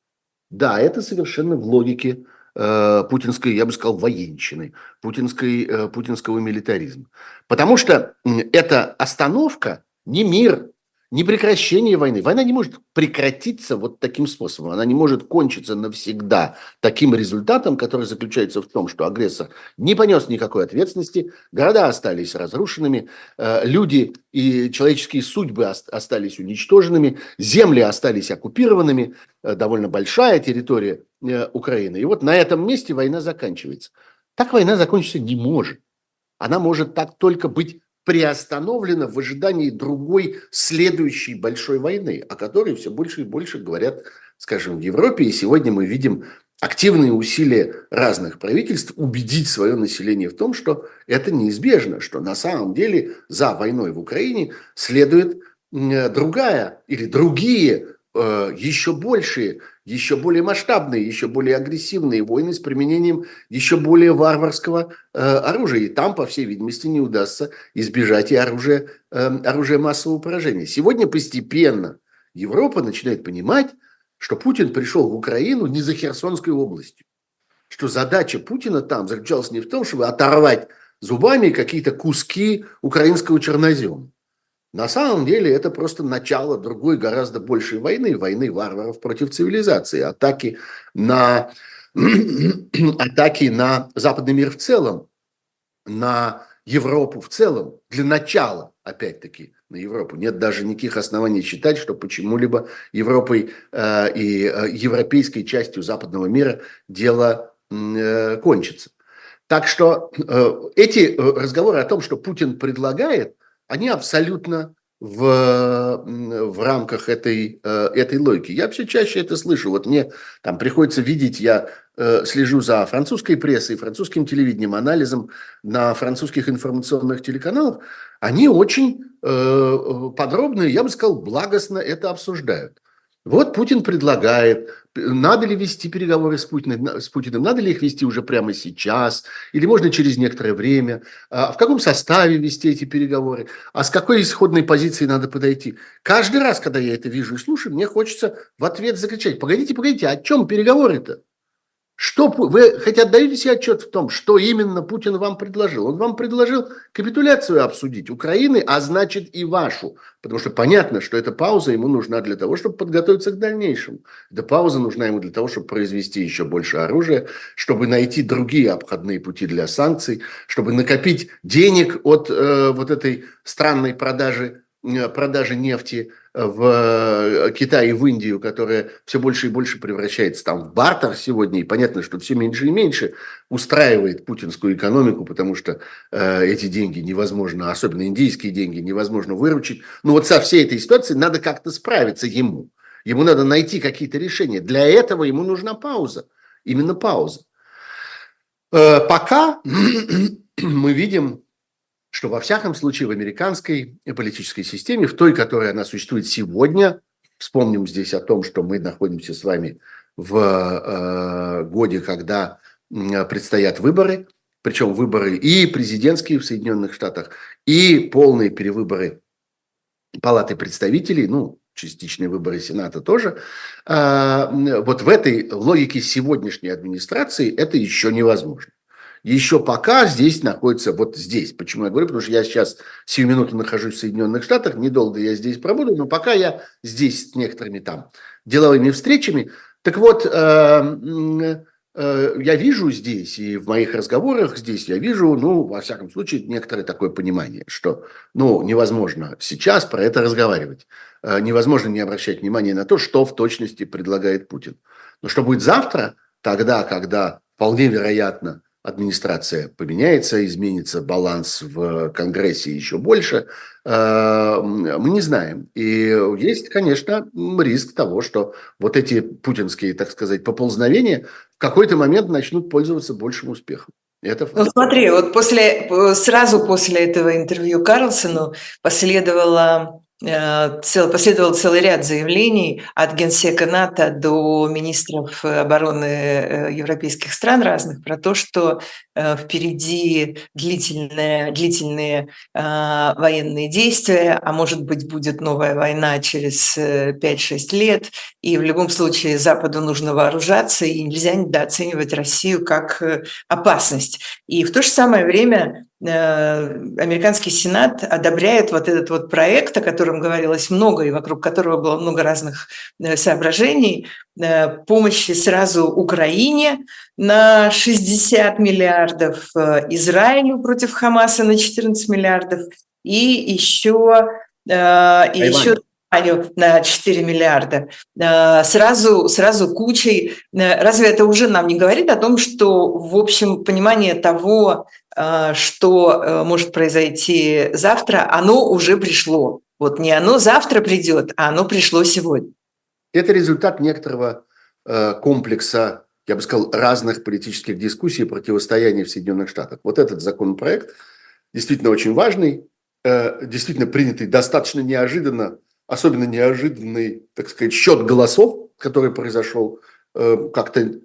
Да, это совершенно в логике э, путинской, я бы сказал, военщины, путинской, э, путинского милитаризма. Потому что эта остановка не мир, не прекращение войны. Война не может прекратиться вот таким способом. Она не может кончиться навсегда таким результатом, который заключается в том, что агрессор не понес никакой ответственности, города остались разрушенными, э, люди и человеческие судьбы остались уничтоженными, земли остались оккупированными, э, довольно большая территория э, Украины. И вот на этом месте война заканчивается. Так война закончиться не может. Она может так только быть приостановлена в ожидании другой следующей большой войны, о которой все больше и больше говорят, скажем, в Европе. И сегодня мы видим активные усилия разных правительств убедить свое население в том, что это неизбежно, что на самом деле за войной в Украине следует другая или другие э, еще большие еще более масштабные, еще более агрессивные войны с применением еще более варварского э, оружия. И там, по всей видимости, не удастся избежать и оружия, э, оружия массового поражения. Сегодня постепенно Европа начинает понимать, что Путин пришел в Украину не за Херсонской областью. Что задача Путина там заключалась не в том, чтобы оторвать зубами какие-то куски украинского чернозема. На самом деле это просто начало другой гораздо большей войны, войны варваров против цивилизации, атаки на, атаки на западный мир в целом, на Европу в целом, для начала, опять-таки, на Европу. Нет даже никаких оснований считать, что почему-либо Европой э, и э, европейской частью западного мира дело э, кончится. Так что э, эти э, разговоры о том, что Путин предлагает, они абсолютно в, в рамках этой, э, этой логики. Я все чаще это слышу. Вот мне там приходится видеть, я э, слежу за французской прессой, французским телевидением, анализом на французских информационных телеканалах. Они очень э, подробно, я бы сказал, благостно это обсуждают. Вот Путин предлагает, надо ли вести переговоры с Путиным, с Путиным, надо ли их вести уже прямо сейчас, или можно через некоторое время, а в каком составе вести эти переговоры, а с какой исходной позиции надо подойти. Каждый раз, когда я это вижу и слушаю, мне хочется в ответ закричать, погодите, погодите, о чем переговоры-то? Что вы хотя отдаете себе отчет в том, что именно Путин вам предложил? Он вам предложил капитуляцию обсудить Украины, а значит и вашу. Потому что понятно, что эта пауза ему нужна для того, чтобы подготовиться к дальнейшему. Эта пауза нужна ему для того, чтобы произвести еще больше оружия, чтобы найти другие обходные пути для санкций, чтобы накопить денег от э, вот этой странной продажи, продажи нефти в э, Китай и в Индию, которая все больше и больше превращается там в бартер сегодня, и понятно, что все меньше и меньше устраивает путинскую экономику, потому что э, эти деньги невозможно, особенно индийские деньги, невозможно выручить. Но вот со всей этой ситуацией надо как-то справиться ему. Ему надо найти какие-то решения. Для этого ему нужна пауза. Именно пауза. Э, пока мы видим что во всяком случае в американской политической системе, в той, которая она существует сегодня, вспомним здесь о том, что мы находимся с вами в э, годе, когда предстоят выборы, причем выборы и президентские в Соединенных Штатах, и полные перевыборы Палаты представителей, ну, частичные выборы Сената тоже. Э, вот в этой логике сегодняшней администрации это еще невозможно еще пока здесь находится вот здесь. Почему я говорю? Потому что я сейчас сию минуту нахожусь в Соединенных Штатах, недолго я здесь пробуду, но пока я здесь с некоторыми там деловыми встречами. Так вот, э, э, я вижу здесь, и в моих разговорах здесь я вижу, ну, во всяком случае, некоторое такое понимание, что, ну, невозможно сейчас про это разговаривать. Э, невозможно не обращать внимания на то, что в точности предлагает Путин. Но что будет завтра, тогда, когда вполне вероятно администрация поменяется, изменится баланс в Конгрессе еще больше, э, мы не знаем. И есть, конечно, риск того, что вот эти путинские, так сказать, поползновения в какой-то момент начнут пользоваться большим успехом. Это ну смотри, вот после, сразу после этого интервью Карлсону последовало цел, последовал целый ряд заявлений от генсека НАТО до министров обороны э, европейских стран разных про то, что э, впереди длительные, длительные военные действия, а может быть будет новая война через 5-6 лет, и в любом случае Западу нужно вооружаться, и нельзя недооценивать Россию как опасность. И в то же самое время Э, американский Сенат одобряет вот этот вот проект, о котором говорилось много и вокруг которого было много разных э, соображений, э, помощи сразу Украине на 60 миллиардов, Израилю против Хамаса на 14 миллиардов и еще, и еще на 4 миллиарда, сразу, сразу кучей. Разве это уже нам не говорит о том, что, в общем, понимание того, что э, может произойти завтра, оно уже пришло. Вот не оно завтра придет, а оно пришло сегодня. Это результат некоторого э, комплекса, я бы сказал, разных политических дискуссий и противостояний в Соединенных Штатах. Вот этот законопроект действительно очень важный, э, действительно принятый достаточно неожиданно, особенно неожиданный, так сказать, счет голосов, который произошел. Как-то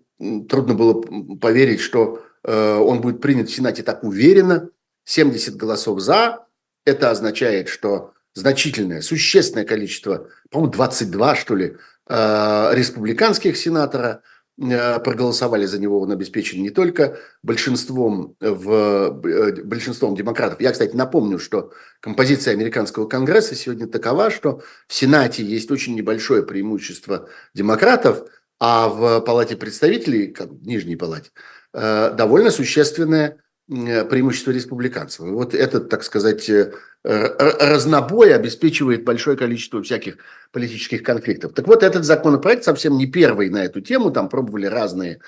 трудно было поверить, что Э, он будет принят в Сенате так уверенно, 70 голосов за, это означает, что значительное, существенное количество, по-моему, 22, что ли, э, республиканских сенатора э, проголосовали за него, он обеспечен не только большинством, в, большинством демократов. Я, кстати, напомню, что композиция американского конгресса сегодня такова, что в Сенате есть очень небольшое преимущество демократов, а в Палате представителей, как в Нижней Палате, довольно существенное преимущество республиканцев. вот этот, так сказать, разнобой обеспечивает большое количество всяких политических конфликтов. Так вот, этот законопроект совсем не первый на эту тему, там пробовали разные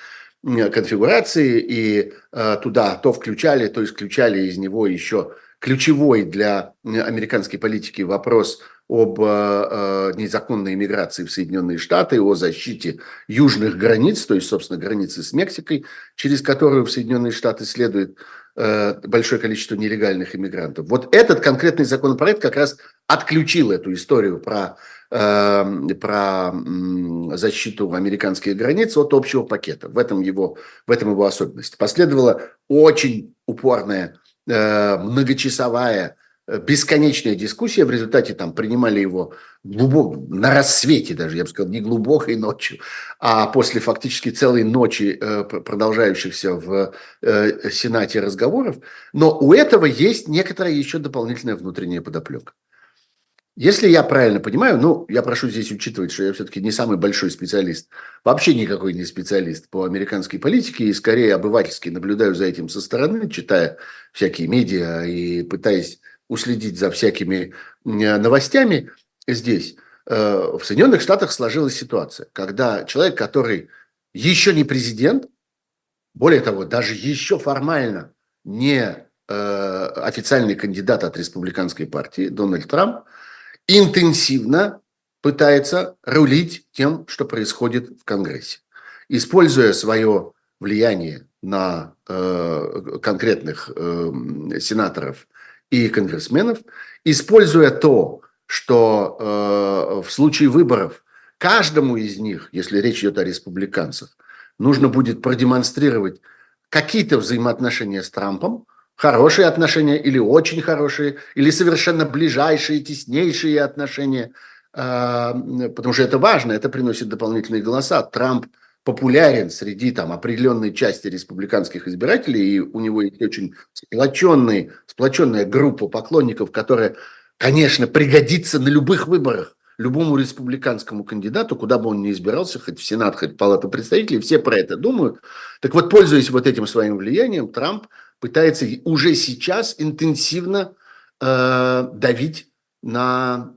конфигурации, и э, туда то включали, то исключали из него еще ключевой для американской политики вопрос об э, незаконной иммиграции в Соединенные Штаты, о защите южных границ, то есть, собственно, границы с Мексикой, через которую в Соединенные Штаты следует Э, большое количество нелегальных иммигрантов. Вот этот конкретный законопроект как раз отключил эту историю про, э, про защиту американских границ от общего пакета. В этом его, в этом его особенность. Последовала очень упорная э, многочасовая бесконечная дискуссия, в результате там принимали его глубоко, на рассвете даже, я бы сказал, не глубокой ночью, а после фактически целой ночи э, продолжающихся в э, Сенате разговоров. Но у этого есть некоторая еще дополнительная внутренняя подоплека. Если я правильно понимаю, ну, я прошу здесь учитывать, что я все-таки не самый большой специалист, вообще никакой не специалист по американской политике, и скорее обывательски наблюдаю за этим со стороны, читая всякие медиа и пытаясь уследить за всякими новостями здесь. Э, в Соединенных Штатах сложилась ситуация, когда человек, который еще не президент, более того, даже еще формально не э, официальный кандидат от республиканской партии Дональд Трамп, интенсивно пытается рулить тем, что происходит в Конгрессе, используя свое влияние на э, конкретных э, сенаторов и конгрессменов, используя то, что э, в случае выборов каждому из них, если речь идет о республиканцах, нужно будет продемонстрировать какие-то взаимоотношения с Трампом, хорошие отношения или очень хорошие, или совершенно ближайшие, теснейшие отношения, э, потому что это важно, это приносит дополнительные голоса. Трамп – популярен среди там определенной части республиканских избирателей, и у него есть очень сплоченный, сплоченная группа поклонников, которая, конечно, пригодится на любых выборах любому республиканскому кандидату, куда бы он ни избирался, хоть в Сенат, хоть в Палату представителей, все про это думают. Так вот, пользуясь вот этим своим влиянием, Трамп пытается уже сейчас интенсивно э, давить на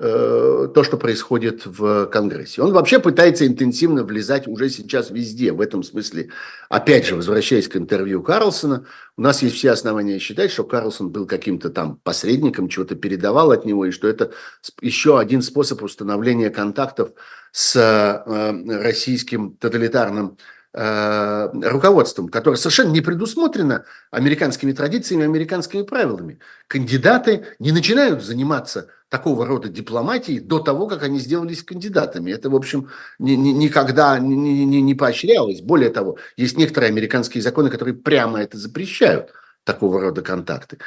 то, что происходит в Конгрессе. Он вообще пытается интенсивно влезать уже сейчас везде. В этом смысле, опять же, возвращаясь к интервью Карлсона, у нас есть все основания считать, что Карлсон был каким-то там посредником, чего-то передавал от него, и что это еще один способ установления контактов с э, российским тоталитарным э, руководством, которое совершенно не предусмотрено американскими традициями, американскими правилами. Кандидаты не начинают заниматься такого рода дипломатии до того, как они сделались кандидатами. Это, в общем, ни, ни, никогда не, не, не поощрялось. Более того, есть некоторые американские законы, которые прямо это запрещают такого рода контакты.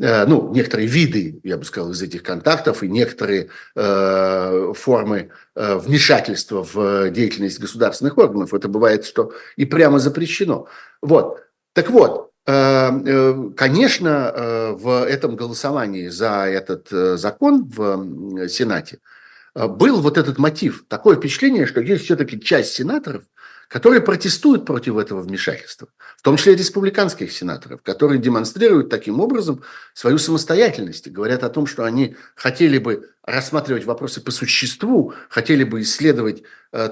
Э, ну, некоторые виды, я бы сказал, из этих контактов и некоторые э, формы э, вмешательства в деятельность государственных органов. Это бывает, что и прямо запрещено. Вот. Так вот, конечно, в этом голосовании за этот закон в Сенате был вот этот мотив. Такое впечатление, что есть все-таки часть сенаторов, которые протестуют против этого вмешательства, в том числе республиканских сенаторов, которые демонстрируют таким образом свою самостоятельность и говорят о том, что они хотели бы рассматривать вопросы по существу, хотели бы исследовать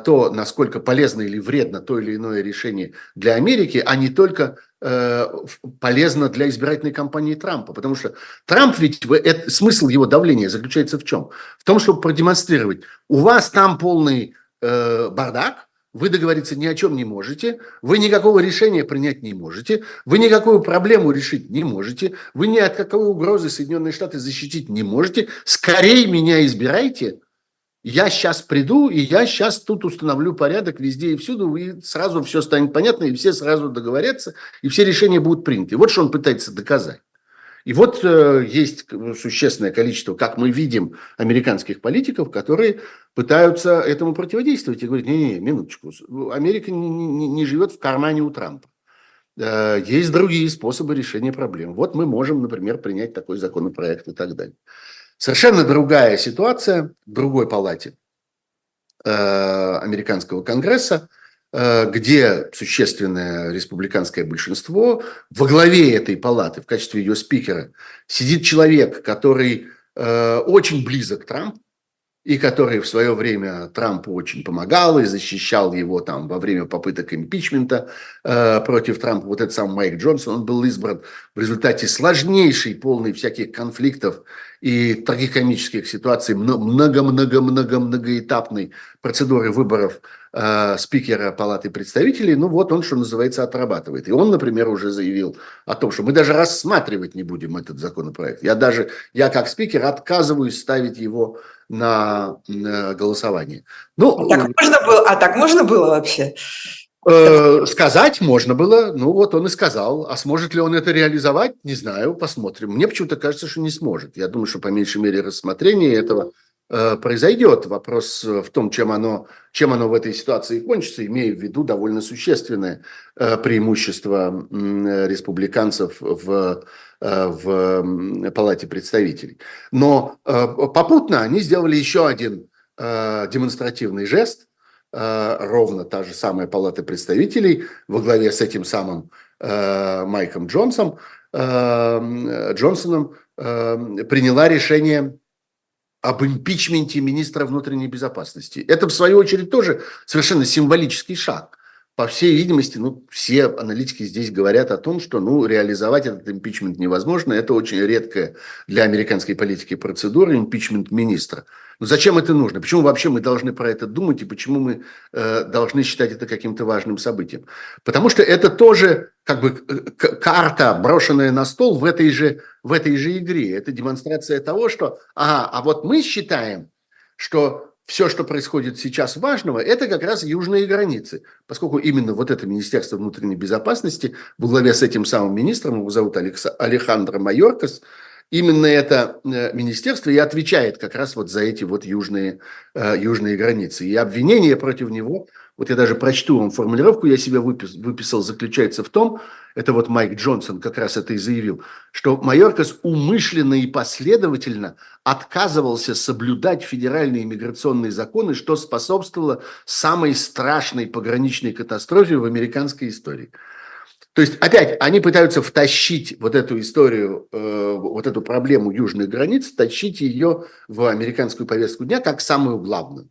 то, насколько полезно или вредно то или иное решение для Америки, а не только Э, полезно для избирательной кампании Трампа. Потому что Трамп ведь, это, смысл его давления заключается в чем? В том, чтобы продемонстрировать, у вас там полный э, бардак, вы договориться ни о чем не можете, вы никакого решения принять не можете, вы никакую проблему решить не можете, вы ни от какой угрозы Соединенные Штаты защитить не можете, скорее меня избирайте – я сейчас приду, и я сейчас тут установлю порядок везде и всюду, и сразу все станет понятно, и все сразу договорятся, и все решения будут приняты. Вот что он пытается доказать. И вот э, есть существенное количество, как мы видим, американских политиков, которые пытаются этому противодействовать и говорят, не-не, минуточку, Америка не, не, не живет в кармане у Трампа. Э, есть другие способы решения проблем. Вот мы можем, например, принять такой законопроект и так далее. Совершенно другая ситуация в другой палате э, американского конгресса – где существенное республиканское большинство, во главе этой палаты, в качестве ее спикера, сидит человек, который э, очень близок к Трампу, и который в свое время Трампу очень помогал и защищал его там во время попыток импичмента э, против Трампа. Вот этот самый Майк Джонсон, он был избран в результате сложнейшей, полной всяких конфликтов и трагикомических ситуаций, много-много-много-многоэтапной процедуры выборов э, спикера Палаты представителей, ну вот он, что называется, отрабатывает. И он, например, уже заявил о том, что мы даже рассматривать не будем этот законопроект. Я даже, я как спикер отказываюсь ставить его на, на голосование. Ну, а так можно было, а так можно было вообще? Э, сказать можно было, ну вот он и сказал. А сможет ли он это реализовать, не знаю, посмотрим. Мне почему-то кажется, что не сможет. Я думаю, что по меньшей мере рассмотрение этого э, произойдет. Вопрос в том, чем оно, чем оно в этой ситуации кончится, имея в виду довольно существенное э, преимущество э, республиканцев в, э, в Палате представителей. Но э, попутно они сделали еще один э, демонстративный жест – Э, ровно та же самая палата представителей во главе с этим самым э, Майком Джонсом, э, Джонсоном приняла решение об импичменте министра внутренней безопасности. Это, в свою очередь, тоже совершенно символический шаг. По всей видимости, ну, все аналитики здесь говорят о том, что ну, реализовать этот импичмент невозможно. Это очень редкая для американской политики процедура, импичмент министра. Но зачем это нужно? Почему вообще мы должны про это думать и почему мы э, должны считать это каким-то важным событием? Потому что это тоже как бы карта, брошенная на стол в этой же, в этой же игре. Это демонстрация того, что, ага, а вот мы считаем, что все, что происходит сейчас важного, это как раз южные границы. Поскольку именно вот это Министерство внутренней безопасности во главе с этим самым министром, его зовут Александр Майоркас, именно это э, министерство и отвечает как раз вот за эти вот южные, э, южные границы. И обвинение против него, вот я даже прочту вам формулировку, я себе выписал, выписал, заключается в том, это вот Майк Джонсон как раз это и заявил, что Майоркас умышленно и последовательно отказывался соблюдать федеральные миграционные законы, что способствовало самой страшной пограничной катастрофе в американской истории. То есть, опять, они пытаются втащить вот эту историю, э, вот эту проблему южных границ, тащить ее в американскую повестку дня как самую главную.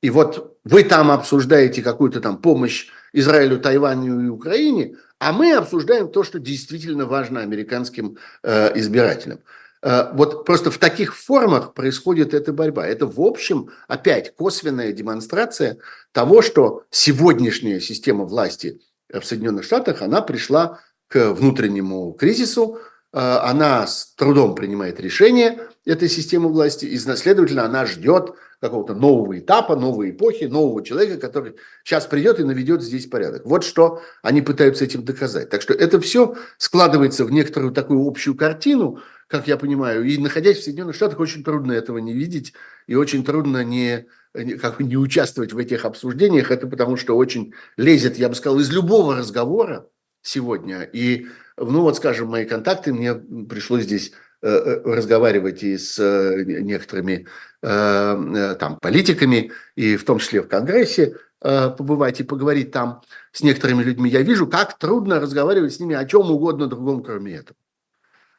И вот вы там обсуждаете какую-то там помощь Израилю, Тайваню и Украине, а мы обсуждаем то, что действительно важно американским э, избирателям. Э, вот просто в таких формах происходит эта борьба. Это, в общем, опять косвенная демонстрация того, что сегодняшняя система власти в Соединенных Штатах, она пришла к внутреннему кризису, э, она с трудом принимает решение этой системы власти, и, следовательно, она ждет какого-то нового этапа, новой эпохи, нового человека, который сейчас придет и наведет здесь порядок. Вот что они пытаются этим доказать. Так что это все складывается в некоторую такую общую картину, как я понимаю, и находясь в Соединенных Штатах, очень трудно этого не видеть, и очень трудно не как бы не участвовать в этих обсуждениях, это потому что очень лезет, я бы сказал, из любого разговора сегодня. И, ну вот, скажем, мои контакты, мне пришлось здесь э, э, разговаривать и с э, некоторыми там политиками, и в том числе в Конгрессе побывать и поговорить там с некоторыми людьми. Я вижу, как трудно разговаривать с ними о чем угодно другом, кроме этого.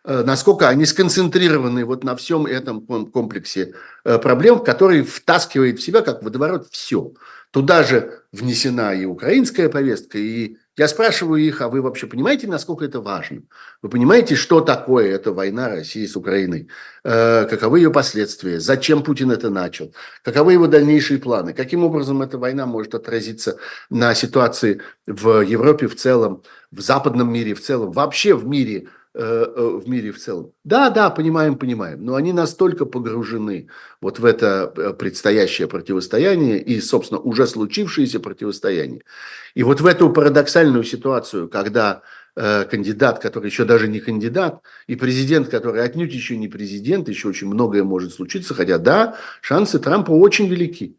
Э, насколько они сконцентрированы вот на всем этом комплексе э, проблем, который втаскивает в себя, как водоворот, все. Туда же внесена и украинская повестка, и я спрашиваю их, а вы вообще понимаете, насколько это важно? Вы понимаете, что такое эта война России с Украиной? Э, каковы ее последствия? Зачем Путин это начал? Каковы его дальнейшие планы? Каким образом эта война может отразиться на ситуации в Европе в целом, в западном мире в целом, вообще в мире – в мире в целом. Да, да, понимаем, понимаем, но они настолько погружены вот в это э, предстоящее противостояние и, собственно, уже случившееся противостояние. И вот в эту парадоксальную ситуацию, когда э, кандидат, который еще даже не кандидат, и президент, который отнюдь еще не президент, еще очень многое может случиться, хотя да, шансы Трампа очень велики.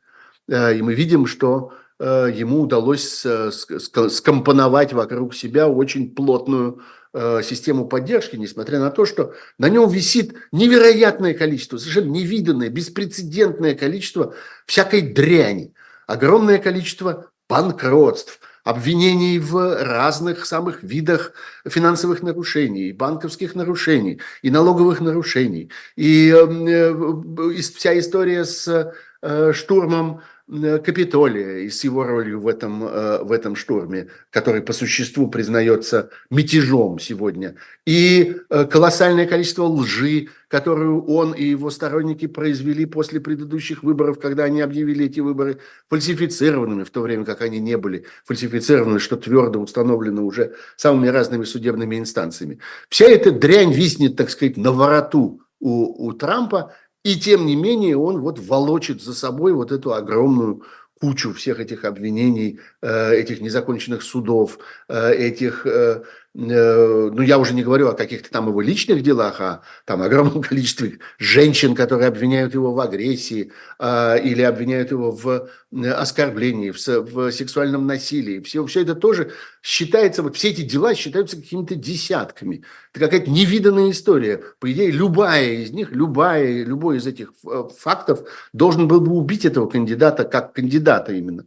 Э, и мы видим, что э, ему удалось скомпоновать вокруг себя очень плотную систему поддержки, несмотря на то, что на нем висит невероятное количество, совершенно невиданное, беспрецедентное количество всякой дряни, огромное количество банкротств, обвинений в разных самых видах финансовых нарушений, и банковских нарушений, и налоговых нарушений. И э, вся история с э, штурмом Э, Капитолия и с его ролью в этом, э, в этом штурме, который по существу признается мятежом сегодня, и э, колоссальное количество лжи, которую он и его сторонники произвели после предыдущих выборов, когда они объявили эти выборы фальсифицированными, в то время как они не были фальсифицированы, что твердо установлено уже самыми разными судебными инстанциями. Вся эта дрянь виснет, так сказать, на вороту у, у Трампа, и тем не менее он вот волочит за собой вот эту огромную кучу всех этих обвинений, э, этих незаконченных судов, э, этих э, ну, я уже не говорю о каких-то там его личных делах, а там огромном количестве женщин, которые обвиняют его в агрессии а, или обвиняют его в оскорблении, в, в сексуальном насилии. Все, все это тоже считается, вот все эти дела считаются какими-то десятками. Это какая-то невиданная история. По идее, любая из них, любая, любой из этих э, фактов должен был бы убить этого кандидата как кандидата именно.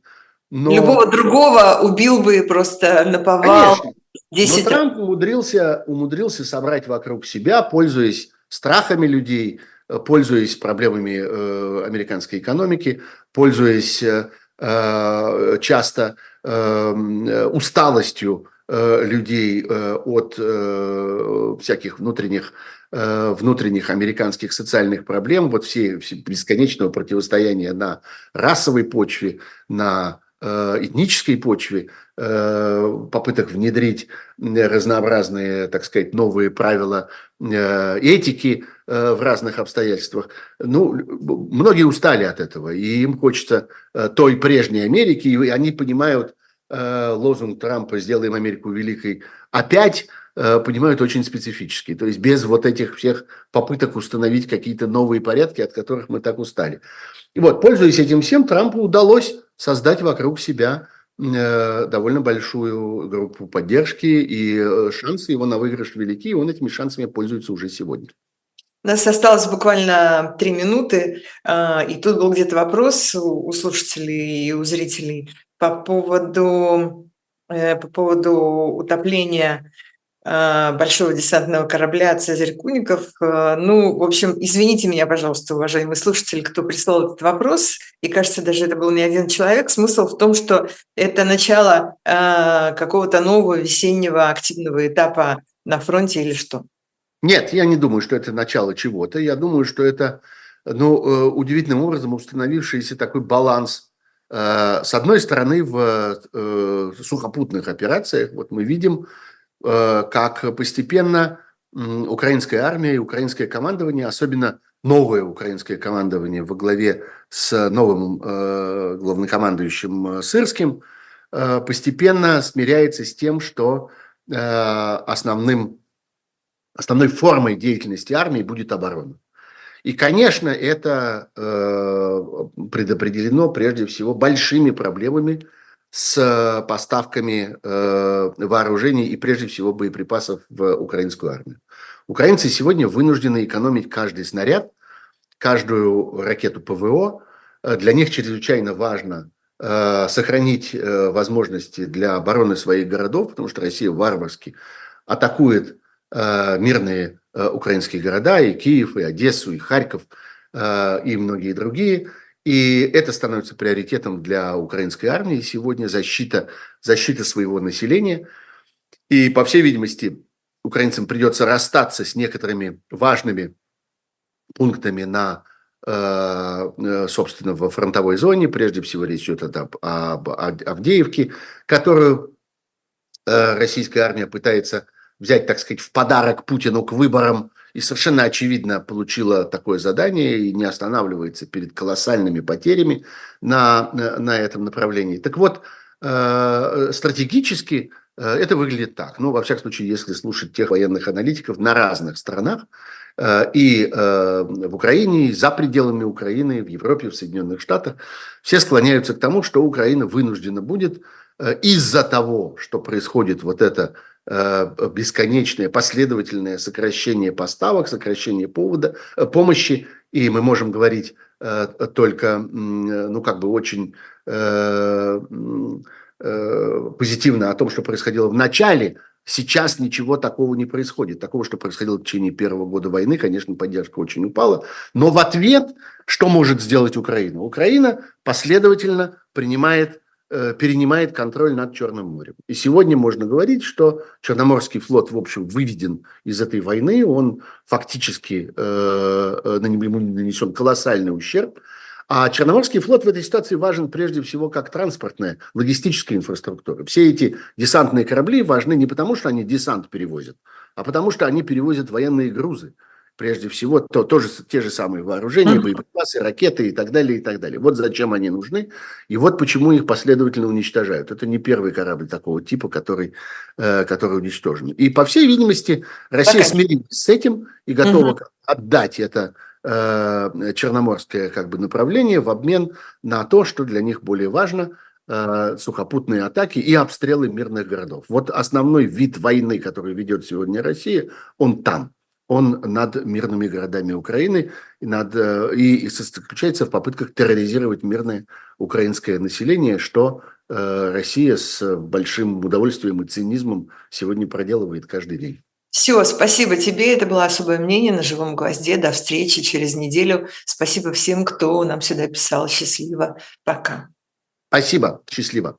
Но... Любого другого убил бы просто наповал. Конечно. 10... Но Трамп умудрился, умудрился собрать вокруг себя, пользуясь страхами людей, э, пользуясь проблемами э, американской экономики, пользуясь э, э часто э, усталостью э, людей э, от э, всяких внутренних э, внутренних американских социальных проблем, вот все, все бесконечного противостояния на расовой почве, на этнической почве, попыток внедрить разнообразные, так сказать, новые правила э, этики в разных обстоятельствах. Ну, многие устали от этого, и им хочется той прежней Америки, и они понимают лозунг Трампа «Сделаем Америку великой» опять понимают очень специфически, то есть без вот этих всех попыток установить какие-то новые порядки, от которых мы так устали. И вот, пользуясь этим всем, Трампу удалось создать вокруг себя э, довольно большую группу поддержки, и э, шансы его на выигрыш велики, и он этими шансами пользуется уже сегодня. У нас осталось буквально три минуты, э, и тут был где-то вопрос у слушателей и у зрителей по поводу, по поводу утопления а, большого десантного корабля «Цезарь Куников». А, ну, в общем, извините меня, пожалуйста, уважаемые слушатели, кто прислал этот вопрос, и кажется, даже это был не один человек. Смысл в том, что это начало а, какого-то нового весеннего активного этапа на фронте или что? Нет, я не думаю, что это начало чего-то. Я думаю, что это ну, э, удивительным образом установившийся такой баланс э, с одной стороны, в э, сухопутных операциях, вот мы видим, как постепенно украинская армия и украинское командование, особенно новое украинское командование во главе с новым э, главнокомандующим Сырским, э, постепенно смиряется с тем, что основным, основной формой деятельности армии будет оборона. И, конечно, это предопределено прежде всего большими проблемами с э, поставками э, вооружений и прежде всего боеприпасов в украинскую армию. Украинцы сегодня вынуждены экономить каждый снаряд, каждую ракету ПВО. Э, для них чрезвычайно важно сохранить возможности для обороны своих городов, потому что Россия варварски атакует мирные украинские города, и Киев, и Одессу, и Харьков, и многие другие – и это становится приоритетом для украинской армии сегодня, защита, защита своего населения. И, по всей видимости, украинцам придется расстаться с некоторыми важными пунктами на, э, собственно, во фронтовой зоне. Прежде всего речь идет об, об, об Авдеевке, которую э, российская армия пытается взять, так сказать, в подарок Путину к выборам и совершенно очевидно получила такое задание и не останавливается перед колоссальными потерями на, на, этом направлении. Так вот, э, стратегически это выглядит так. Ну, во всяком случае, если слушать тех военных аналитиков на разных странах, и в Украине, и за пределами Украины, в Европе, в Соединенных Штатах, все склоняются к тому, что Украина вынуждена будет из-за того, что происходит вот это бесконечное последовательное сокращение поставок, сокращение повода, помощи, и мы можем говорить только, ну, как бы очень Э, позитивно о том, что происходило в начале, сейчас ничего такого не происходит. Такого, что происходило в течение первого года войны, конечно, поддержка очень упала. Но в ответ, что может сделать Украина? Украина последовательно принимает э, перенимает контроль над Черным морем. И сегодня можно говорить, что Черноморский флот, в общем, выведен из этой войны, он фактически, э, на него нанесен колоссальный ущерб, а Черноморский флот в этой ситуации важен прежде всего как транспортная, логистическая инфраструктура. Все эти десантные корабли важны не потому, что они десант перевозят, а потому что они перевозят военные грузы. Прежде всего, то, тоже те же самые вооружения, боеприпасы, ракеты и так далее, и так далее. Вот зачем они нужны, и вот почему их последовательно уничтожают. Это не первый корабль такого типа, который, э, который уничтожен. И, по всей видимости, Россия Пока. смирилась с этим и готова угу. отдать это Э, черноморское как бы направление в обмен на то, что для них более важно, э, сухопутные атаки и обстрелы мирных городов. Вот основной вид войны, который ведет сегодня Россия, он там. Он над мирными городами Украины и, над, э, и заключается в попытках терроризировать мирное украинское население, что Россия с большим удовольствием и цинизмом сегодня проделывает каждый день. Все, спасибо тебе. Это было особое мнение на живом гвозде. До встречи через неделю. Спасибо всем, кто нам сюда писал. Счастливо. Пока. Спасибо. Счастливо.